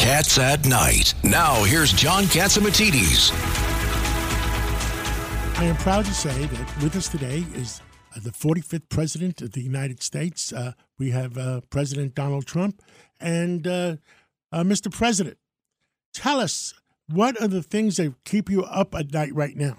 Cats at Night. Now, here's John Catsimatidis. I am proud to say that with us today is uh, the 45th President of the United States. Uh, we have uh, President Donald Trump. And, uh, uh, Mr. President, tell us what are the things that keep you up at night right now?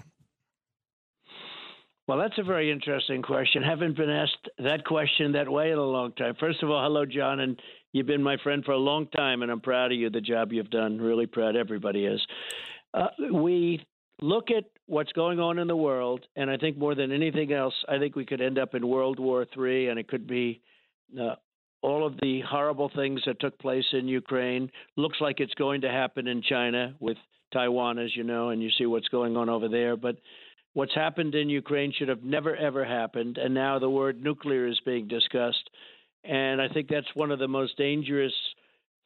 Well, that's a very interesting question. Haven't been asked that question that way in a long time. First of all, hello, John, and you've been my friend for a long time, and I'm proud of you, the job you've done. Really proud. Everybody is. Uh, we look at what's going on in the world, and I think more than anything else, I think we could end up in World War III, and it could be uh, all of the horrible things that took place in Ukraine. Looks like it's going to happen in China with Taiwan, as you know, and you see what's going on over there. But What's happened in Ukraine should have never, ever happened. And now the word nuclear is being discussed. And I think that's one of the most dangerous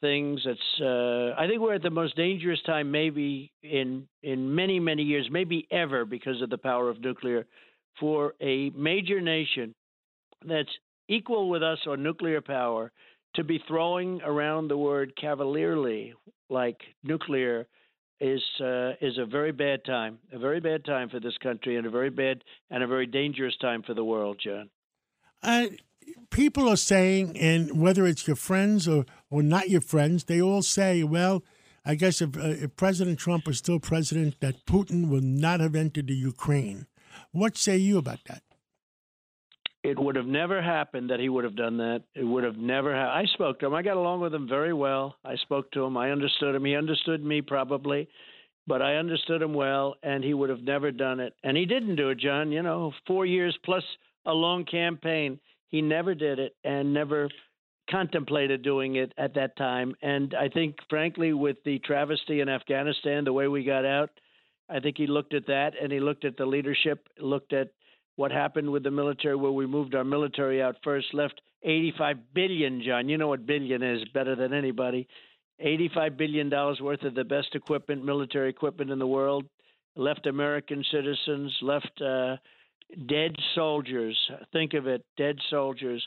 things. That's uh, I think we're at the most dangerous time, maybe in in many many years, maybe ever, because of the power of nuclear, for a major nation that's equal with us on nuclear power to be throwing around the word cavalierly like nuclear is uh, is a very bad time, a very bad time for this country, and a very bad and a very dangerous time for the world, John. Uh, people are saying, and whether it's your friends or or not your friends, they all say, well. I guess if, uh, if President Trump was still president, that Putin would not have entered the Ukraine. What say you about that? It would have never happened that he would have done that. It would have never. Ha- I spoke to him. I got along with him very well. I spoke to him. I understood him. He understood me probably, but I understood him well, and he would have never done it. And he didn't do it, John. You know, four years plus a long campaign. He never did it, and never contemplated doing it at that time. And I think, frankly, with the travesty in Afghanistan, the way we got out, I think he looked at that, and he looked at the leadership, looked at what happened with the military, where we moved our military out first, left 85 billion, John. You know what billion is better than anybody. 85 billion dollars worth of the best equipment, military equipment in the world, left American citizens, left uh, dead soldiers. Think of it, dead soldiers.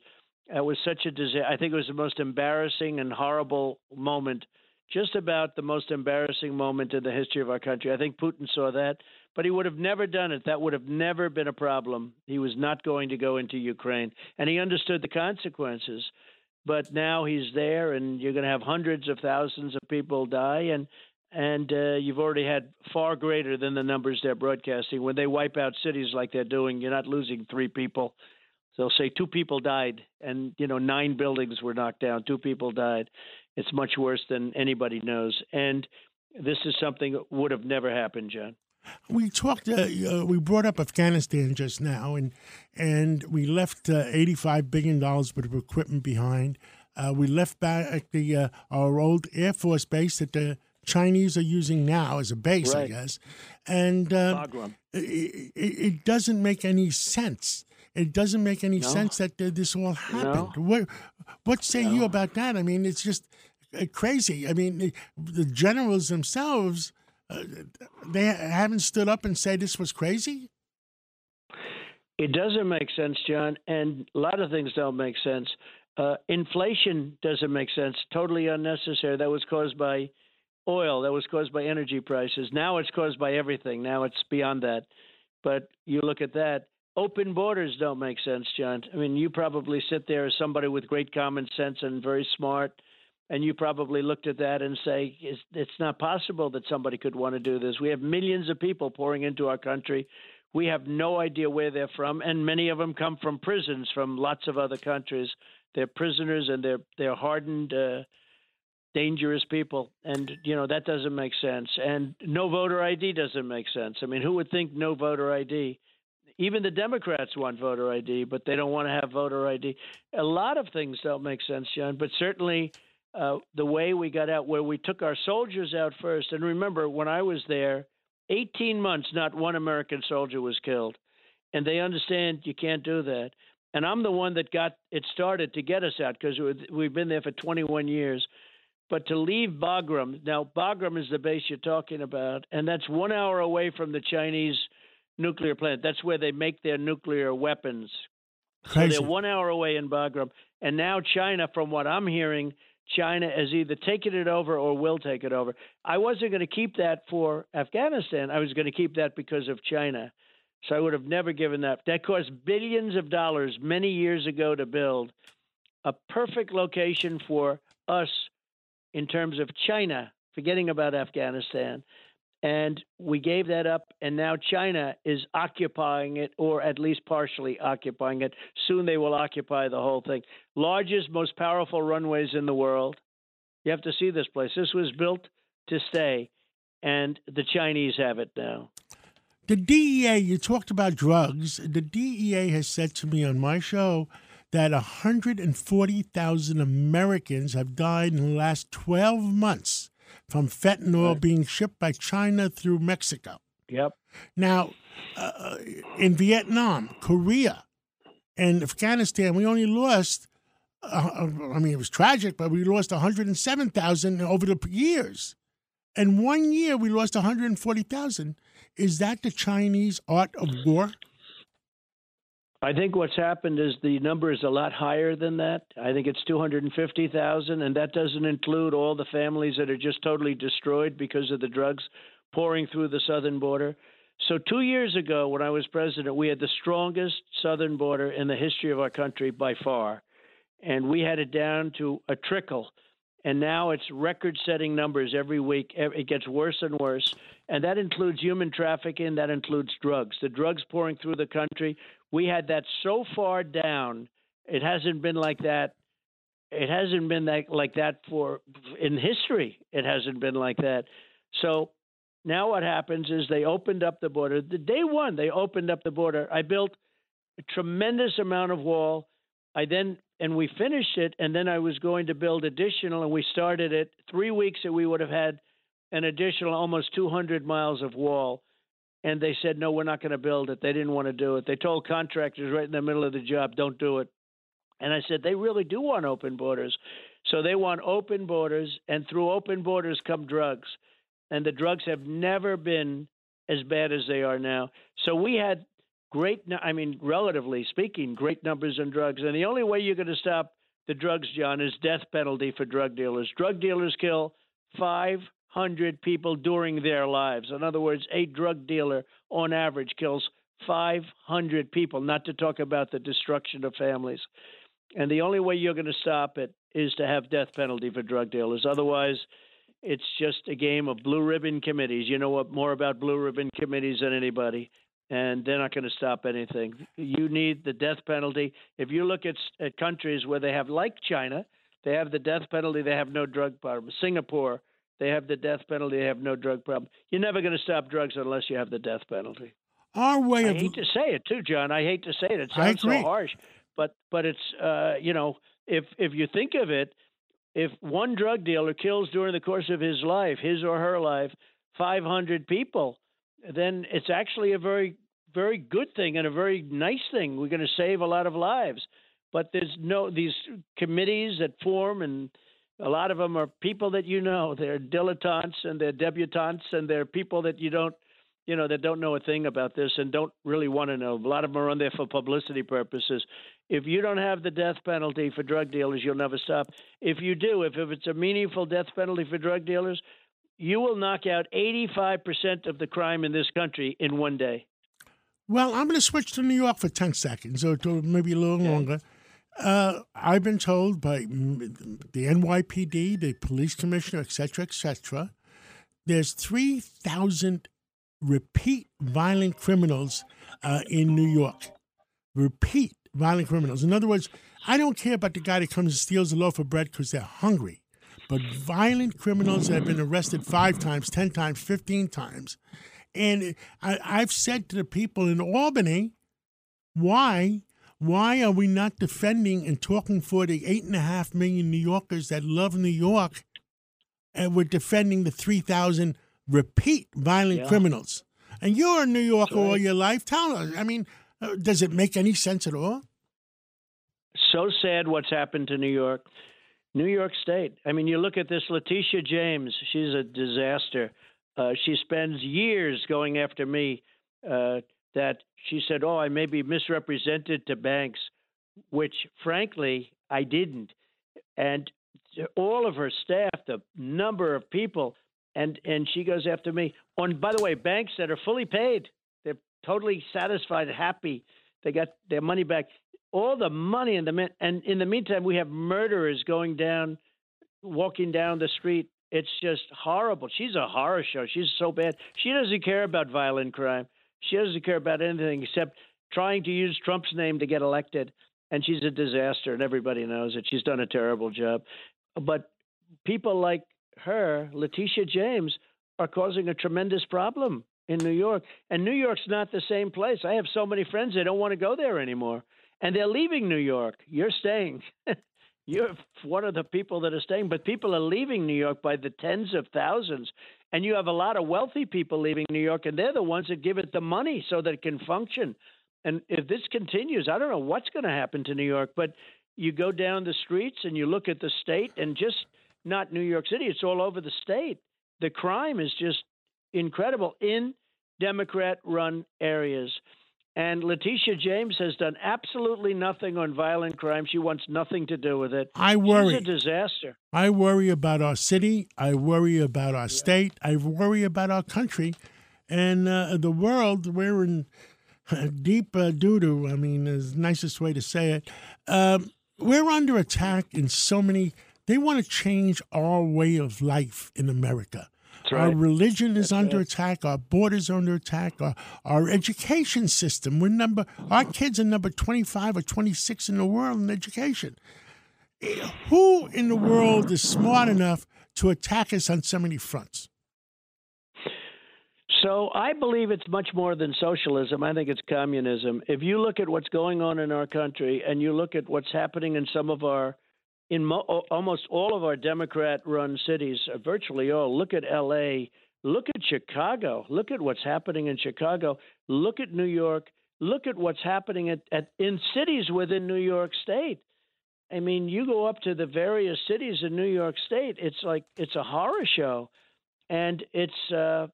It was such a disaster. I think it was the most embarrassing and horrible moment, just about the most embarrassing moment in the history of our country. I think Putin saw that but he would have never done it. That would have never been a problem. He was not going to go into Ukraine, and he understood the consequences. But now he's there, and you're going to have hundreds of thousands of people die, and and uh, you've already had far greater than the numbers they're broadcasting. When they wipe out cities like they're doing, you're not losing three people. They'll say two people died, and you know nine buildings were knocked down. Two people died. It's much worse than anybody knows, and this is something that would have never happened, John. We talked. Uh, uh, we brought up Afghanistan just now, and and we left uh, eighty-five billion dollars worth of equipment behind. Uh, we left back the uh, our old Air Force base that the Chinese are using now as a base, right. I guess. And uh, it, it, it, doesn't make any sense. It doesn't make any no. sense that this all happened. No. What what say no. you about that? I mean, it's just crazy. I mean, the, the generals themselves uh, they haven't stood up and said this was crazy? It doesn't make sense, John, and a lot of things don't make sense. Uh, inflation doesn't make sense. Totally unnecessary. That was caused by oil. That was caused by energy prices. Now it's caused by everything. Now it's beyond that. But you look at that. Open borders don't make sense, John. I mean, you probably sit there as somebody with great common sense and very smart and you probably looked at that and say it's not possible that somebody could want to do this. We have millions of people pouring into our country. We have no idea where they're from, and many of them come from prisons from lots of other countries. They're prisoners and they're they're hardened, uh, dangerous people, and you know that doesn't make sense. And no voter ID doesn't make sense. I mean, who would think no voter ID? Even the Democrats want voter ID, but they don't want to have voter ID. A lot of things don't make sense, John. But certainly uh, the way we got out, where we took our soldiers out first. And remember, when I was there, 18 months, not one American soldier was killed. And they understand you can't do that. And I'm the one that got it started to get us out because we've been there for 21 years. But to leave Bagram, now Bagram is the base you're talking about, and that's one hour away from the Chinese nuclear plant. That's where they make their nuclear weapons. So they're one hour away in Bagram. And now China, from what I'm hearing, China as either taking it over or will take it over. I wasn't going to keep that for Afghanistan. I was going to keep that because of China. So I would have never given that. That cost billions of dollars many years ago to build a perfect location for us in terms of China, forgetting about Afghanistan. And we gave that up, and now China is occupying it, or at least partially occupying it. Soon they will occupy the whole thing. Largest, most powerful runways in the world. You have to see this place. This was built to stay, and the Chinese have it now. The DEA, you talked about drugs. The DEA has said to me on my show that 140,000 Americans have died in the last 12 months from fentanyl right. being shipped by China through Mexico. Yep. Now, uh, in Vietnam, Korea, and Afghanistan, we only lost. Uh, I mean, it was tragic, but we lost 107,000 over the years. And one year, we lost 140,000. Is that the Chinese art of war? I think what's happened is the number is a lot higher than that. I think it's 250,000, and that doesn't include all the families that are just totally destroyed because of the drugs pouring through the southern border. So, two years ago, when I was president, we had the strongest southern border in the history of our country by far. And we had it down to a trickle. And now it's record setting numbers every week. It gets worse and worse. And that includes human trafficking, that includes drugs. The drugs pouring through the country we had that so far down. It hasn't been like that. It hasn't been that like that for in history. It hasn't been like that. So now what happens is they opened up the border. The day one they opened up the border. I built a tremendous amount of wall. I then and we finished it, and then I was going to build additional, and we started it three weeks, and we would have had an additional almost 200 miles of wall and they said, no, we're not going to build it. They didn't want to do it. They told contractors right in the middle of the job, don't do it. And I said, they really do want open borders. So they want open borders, and through open borders come drugs. And the drugs have never been as bad as they are now. So we had great, I mean, relatively speaking, great numbers in drugs. And the only way you're going to stop the drugs, John, is death penalty for drug dealers. Drug dealers kill five hundred people during their lives. In other words, a drug dealer on average kills 500 people, not to talk about the destruction of families. And the only way you're going to stop it is to have death penalty for drug dealers. Otherwise, it's just a game of blue ribbon committees. You know what more about blue ribbon committees than anybody, and they're not going to stop anything. You need the death penalty. If you look at, at countries where they have, like China, they have the death penalty, they have no drug problem. Singapore, they have the death penalty. They have no drug problem. You're never going to stop drugs unless you have the death penalty. Our way I of... hate to say it too, John. I hate to say it. It sounds so harsh, but but it's uh, you know if if you think of it, if one drug dealer kills during the course of his life, his or her life, 500 people, then it's actually a very very good thing and a very nice thing. We're going to save a lot of lives. But there's no these committees that form and a lot of them are people that you know. They're dilettantes and they're debutantes and they're people that you don't, you know, that don't know a thing about this and don't really want to know. A lot of them are on there for publicity purposes. If you don't have the death penalty for drug dealers, you'll never stop. If you do, if, if it's a meaningful death penalty for drug dealers, you will knock out 85% of the crime in this country in one day. Well, I'm going to switch to New York for 10 seconds or maybe a little okay. longer. Uh, I've been told by the NYPD, the police commissioner, etc., etc., there's 3,000 repeat violent criminals uh, in New York. Repeat violent criminals. In other words, I don't care about the guy that comes and steals a loaf of bread because they're hungry, but violent criminals that have been arrested five times, 10 times, 15 times. And I, I've said to the people in Albany, why why are we not defending and talking for the eight and a half million New Yorkers that love New York, and we're defending the three thousand repeat violent yeah. criminals? And you're a New Yorker right. all your life. Tell us. I mean, uh, does it make any sense at all? So sad what's happened to New York. New York State. I mean, you look at this Letitia James. She's a disaster. Uh, she spends years going after me uh, that she said, "Oh, I may be misrepresented to banks," which frankly I didn't. And all of her staff, the number of people, and and she goes after me. On by the way, banks that are fully paid, they're totally satisfied, happy. They got their money back. All the money in the and in the meantime, we have murderers going down, walking down the street. It's just horrible. She's a horror show. She's so bad. She doesn't care about violent crime. She doesn't care about anything except trying to use Trump's name to get elected. And she's a disaster, and everybody knows it. She's done a terrible job. But people like her, Letitia James, are causing a tremendous problem in New York. And New York's not the same place. I have so many friends they don't want to go there anymore. And they're leaving New York. You're staying. You're one of the people that are staying, but people are leaving New York by the tens of thousands. And you have a lot of wealthy people leaving New York, and they're the ones that give it the money so that it can function. And if this continues, I don't know what's going to happen to New York, but you go down the streets and you look at the state, and just not New York City, it's all over the state. The crime is just incredible in Democrat run areas. And Letitia James has done absolutely nothing on violent crime. She wants nothing to do with it. I worry. She's a disaster. I worry about our city. I worry about our state. I worry about our country. And uh, the world, we're in deep uh, doo doo. I mean, is the nicest way to say it. Um, we're under attack in so many. They want to change our way of life in America. Right. Our religion is That's under right. attack. Our borders are under attack. Our, our education system. We're number. Our kids are number twenty five or twenty six in the world in education. Who in the world is smart enough to attack us on so many fronts? So I believe it's much more than socialism. I think it's communism. If you look at what's going on in our country and you look at what's happening in some of our in mo- almost all of our Democrat-run cities, uh, virtually all. Look at L.A. Look at Chicago. Look at what's happening in Chicago. Look at New York. Look at what's happening at, at in cities within New York State. I mean, you go up to the various cities in New York State. It's like it's a horror show, and it's uh,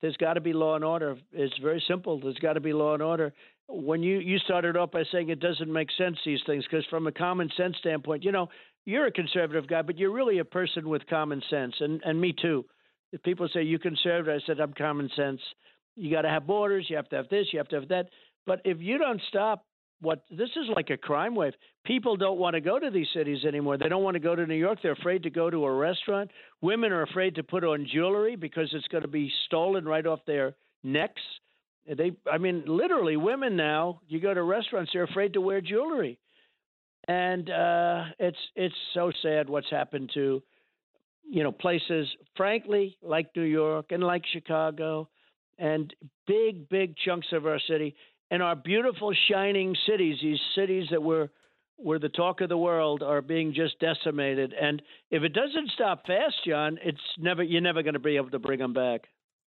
there's got to be law and order. It's very simple. There's got to be law and order when you you started off by saying it doesn't make sense these things because from a common sense standpoint, you know, you're a conservative guy, but you're really a person with common sense, and and me too. If people say you conservative, I said I'm common sense. You got to have borders. You have to have this. You have to have that. But if you don't stop what this is like a crime wave. People don't want to go to these cities anymore. They don't want to go to New York. They're afraid to go to a restaurant. Women are afraid to put on jewelry because it's going to be stolen right off their necks. They, I mean, literally, women now. You go to restaurants, they're afraid to wear jewelry, and uh, it's it's so sad what's happened to, you know, places, frankly, like New York and like Chicago, and big big chunks of our city and our beautiful shining cities. These cities that were were the talk of the world are being just decimated. And if it doesn't stop fast, John, it's never you're never going to be able to bring them back.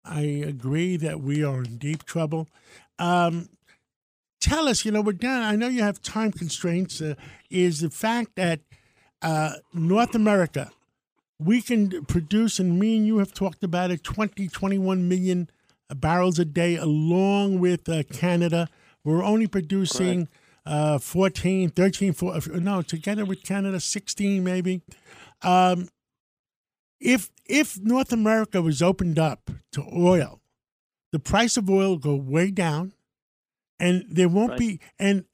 I agree that we are in deep trouble. Um, tell us, you know, we're done. I know you have time constraints. Uh, is the fact that uh, North America, we can produce, and me and you have talked about it, 20, 21 million barrels a day, along with uh, Canada. We're only producing uh, 14, 13, 14, no, together with Canada, 16 maybe. Um, if if North America was opened up to oil, the price of oil will go way down, and there won't right. be and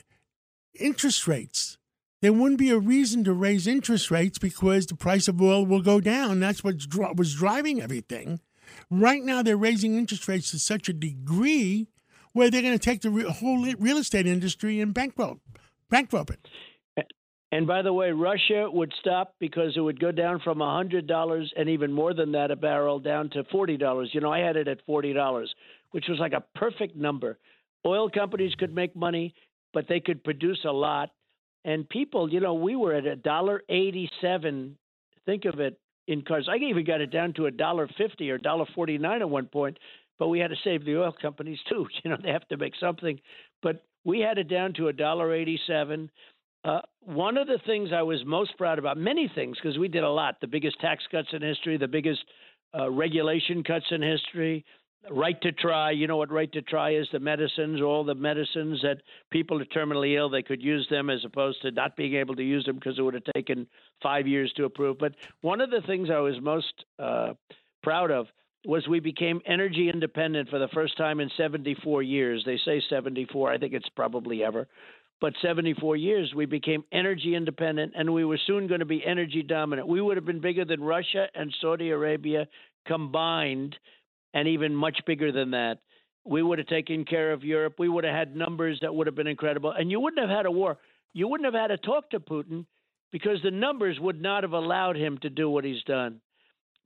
interest rates. There wouldn't be a reason to raise interest rates because the price of oil will go down. That's what was driving everything. Right now, they're raising interest rates to such a degree where they're going to take the whole real estate industry and bankrupt, bankrupt it. And by the way, Russia would stop because it would go down from $100 and even more than that a barrel down to $40. You know, I had it at $40, which was like a perfect number. Oil companies could make money, but they could produce a lot. And people, you know, we were at a dollar eighty-seven. Think of it in cars. I even got it down to a dollar fifty or dollar forty-nine at one point. But we had to save the oil companies too. You know, they have to make something. But we had it down to a dollar eighty-seven. Uh, one of the things I was most proud about, many things, because we did a lot the biggest tax cuts in history, the biggest uh, regulation cuts in history, right to try. You know what right to try is? The medicines, all the medicines that people are terminally ill, they could use them as opposed to not being able to use them because it would have taken five years to approve. But one of the things I was most uh, proud of was we became energy independent for the first time in 74 years. They say 74. I think it's probably ever. But 74 years, we became energy independent, and we were soon going to be energy dominant. We would have been bigger than Russia and Saudi Arabia combined and even much bigger than that. We would have taken care of Europe. We would have had numbers that would have been incredible. And you wouldn't have had a war. You wouldn't have had to talk to Putin because the numbers would not have allowed him to do what he's done.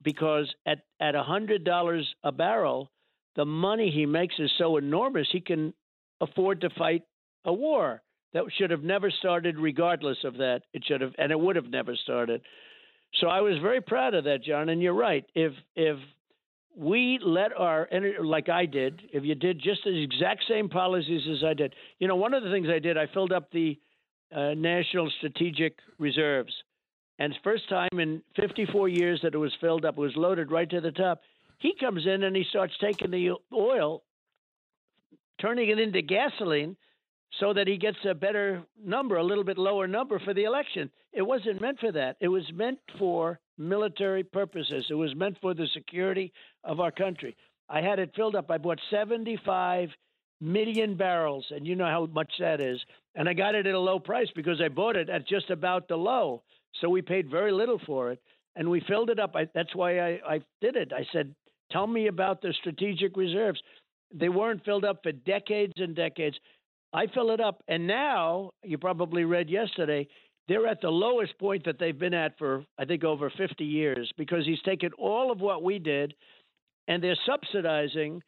Because at at a hundred dollars a barrel, the money he makes is so enormous he can afford to fight a war that should have never started. Regardless of that, it should have, and it would have never started. So I was very proud of that, John. And you're right. If if we let our like I did, if you did just the exact same policies as I did, you know, one of the things I did, I filled up the uh, national strategic reserves, and first time in 54 years that it was filled up, it was loaded right to the top. He comes in and he starts taking the oil, turning it into gasoline, so that he gets a better number, a little bit lower number for the election. It wasn't meant for that. It was meant for military purposes. It was meant for the security of our country. I had it filled up. I bought 75 million barrels, and you know how much that is. And I got it at a low price because I bought it at just about the low. So we paid very little for it, and we filled it up. I, that's why I, I did it. I said, "Tell me about the strategic reserves." They weren't filled up for decades and decades. I fill it up, and now you probably read yesterday they're at the lowest point that they've been at for I think over 50 years because he's taken all of what we did, and they're subsidizing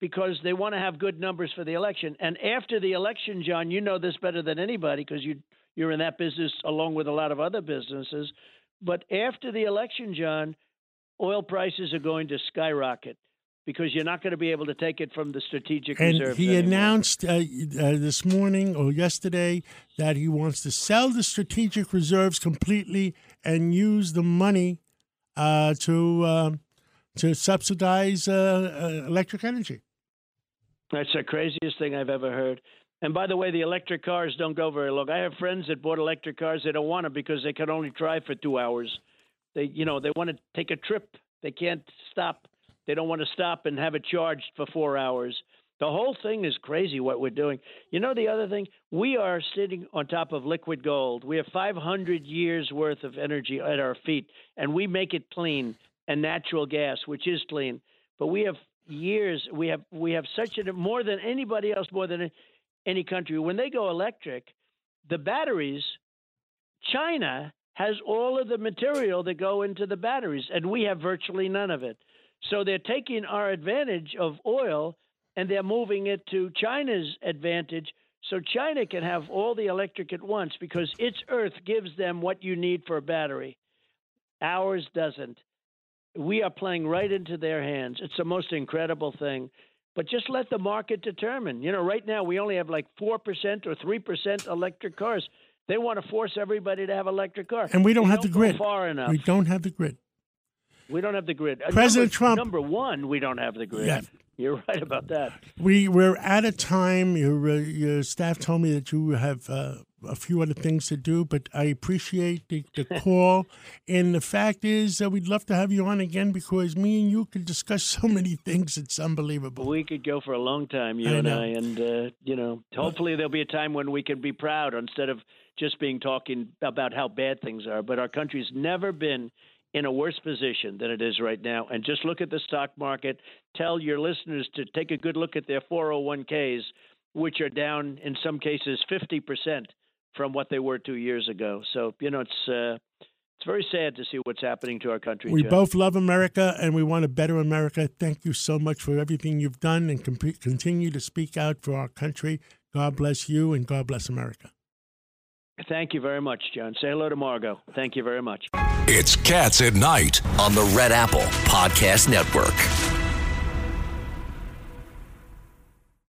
because they want to have good numbers for the election. And after the election, John, you know this better than anybody because you you're in that business along with a lot of other businesses. But after the election, John, oil prices are going to skyrocket because you're not going to be able to take it from the strategic reserve. and reserves. he anymore. announced uh, uh, this morning or yesterday that he wants to sell the strategic reserves completely and use the money uh, to um, to subsidize uh, uh, electric energy. That's the craziest thing I've ever heard. And by the way, the electric cars don't go very long. I have friends that bought electric cars. They don't want them because they can only drive for two hours. They, you know, they want to take a trip. They can't stop they don't want to stop and have it charged for four hours. The whole thing is crazy what we're doing. You know, the other thing, we are sitting on top of liquid gold. We have 500 years worth of energy at our feet, and we make it clean and natural gas, which is clean. But we have years, we have we have such a more than anybody else, more than any country. When they go electric, the batteries, China has all of the material that go into the batteries, and we have virtually none of it. So they're taking our advantage of oil and they're moving it to China's advantage so China can have all the electric at once because its earth gives them what you need for a battery. Ours doesn't. We are playing right into their hands. It's the most incredible thing. But just let the market determine. You know, right now we only have like 4% or 3% electric cars. They want to force everybody to have electric cars. And we don't have don't the grid. Far enough. We don't have the grid. We don't have the grid. Uh, President number, Trump. Number one, we don't have the grid. Yeah. You're right about that. We we're at a time. Your uh, your staff told me that you have uh, a few other things to do, but I appreciate the, the call. and the fact is, that we'd love to have you on again because me and you could discuss so many things. It's unbelievable. We could go for a long time, you I and know. I, and uh, you know, hopefully there'll be a time when we can be proud instead of just being talking about how bad things are. But our country's never been in a worse position than it is right now. And just look at the stock market. Tell your listeners to take a good look at their 401ks, which are down in some cases 50% from what they were two years ago. So, you know, it's. Uh, it's very sad to see what's happening to our country. We both love America and we want a better America. Thank you so much for everything you've done and continue to speak out for our country. God bless you and God bless America. Thank you very much, John. Say hello to Margo. Thank you very much. It's Cats at Night. on the Red Apple Podcast Network.